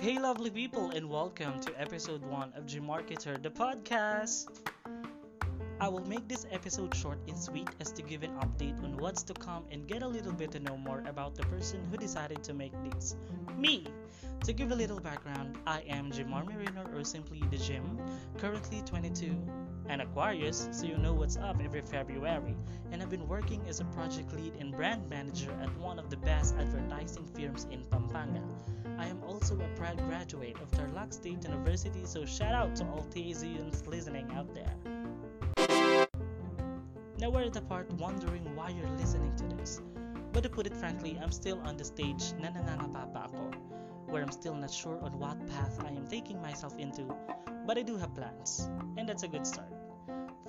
Hey, lovely people, and welcome to episode 1 of Gmarketer, the podcast. I will make this episode short and sweet as to give an update on what's to come and get a little bit to know more about the person who decided to make this. Me! To give a little background, I am Jimar Merino or simply the Jim, currently 22, an Aquarius, so you know what's up every February, and I've been working as a project lead and brand manager at one of the best advertising firms in Pampanga. Also a proud graduate of Tarlac State University, so shout out to all TAZians listening out there. Now we're at the part wondering why you're listening to this. But to put it frankly, I'm still on the stage na ako, where I'm still not sure on what path I am taking myself into, but I do have plans, and that's a good start.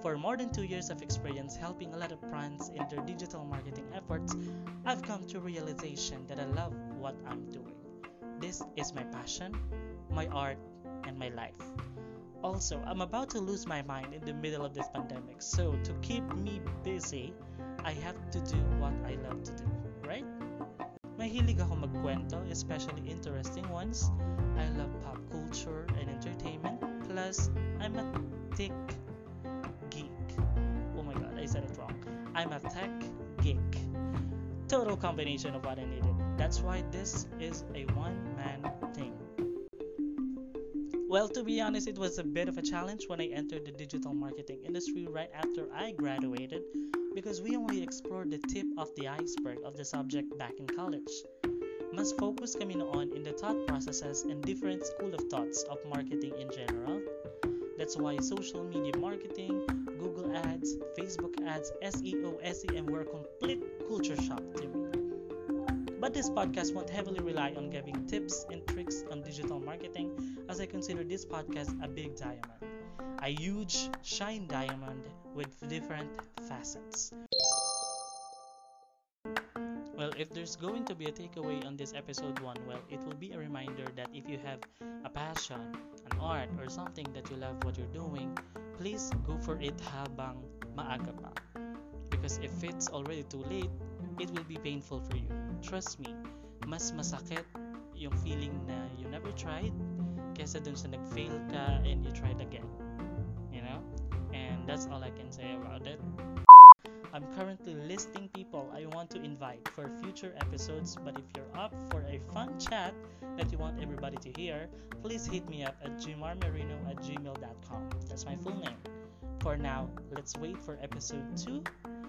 For more than two years of experience helping a lot of brands in their digital marketing efforts, I've come to realization that I love what I'm doing. This is my passion, my art, and my life. Also, I'm about to lose my mind in the middle of this pandemic, so to keep me busy, I have to do what I love to do, right? Mahilig ako magkwento, especially interesting ones. I love pop culture and entertainment. Plus, I'm a tech geek. Oh my god, I said it wrong. I'm a tech geek. Total combination of what I needed. That's why this is a one. Well, to be honest, it was a bit of a challenge when I entered the digital marketing industry right after I graduated because we only explored the tip of the iceberg of the subject back in college. Mas focus kami noon in the thought processes and different school of thoughts of marketing in general. That's why social media marketing, Google Ads, Facebook Ads, SEO, SEM were a complete culture shock to me. But this podcast won't heavily rely on giving tips and tricks on digital marketing as I consider this podcast a big diamond. A huge shine diamond with different facets. Well, if there's going to be a takeaway on this episode 1, well, it will be a reminder that if you have a passion, an art, or something that you love what you're doing, please go for it habang maaga pa. Because if it's already too late, it will be painful for you. Trust me, mas masakit yung feeling na you never tried kesa dun sa nag-fail ka and you tried again. You know? And that's all I can say about it. I'm currently listing people I want to invite for future episodes, but if you're up for a fun chat that you want everybody to hear, please hit me up at gmarmerino at gmail.com. That's my full name. For now, let's wait for episode 2 think of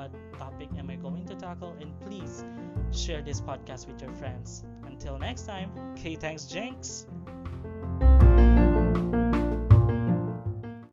what topic am I going to tackle and please share this podcast with your friends. Until next time, K thanks Jenks.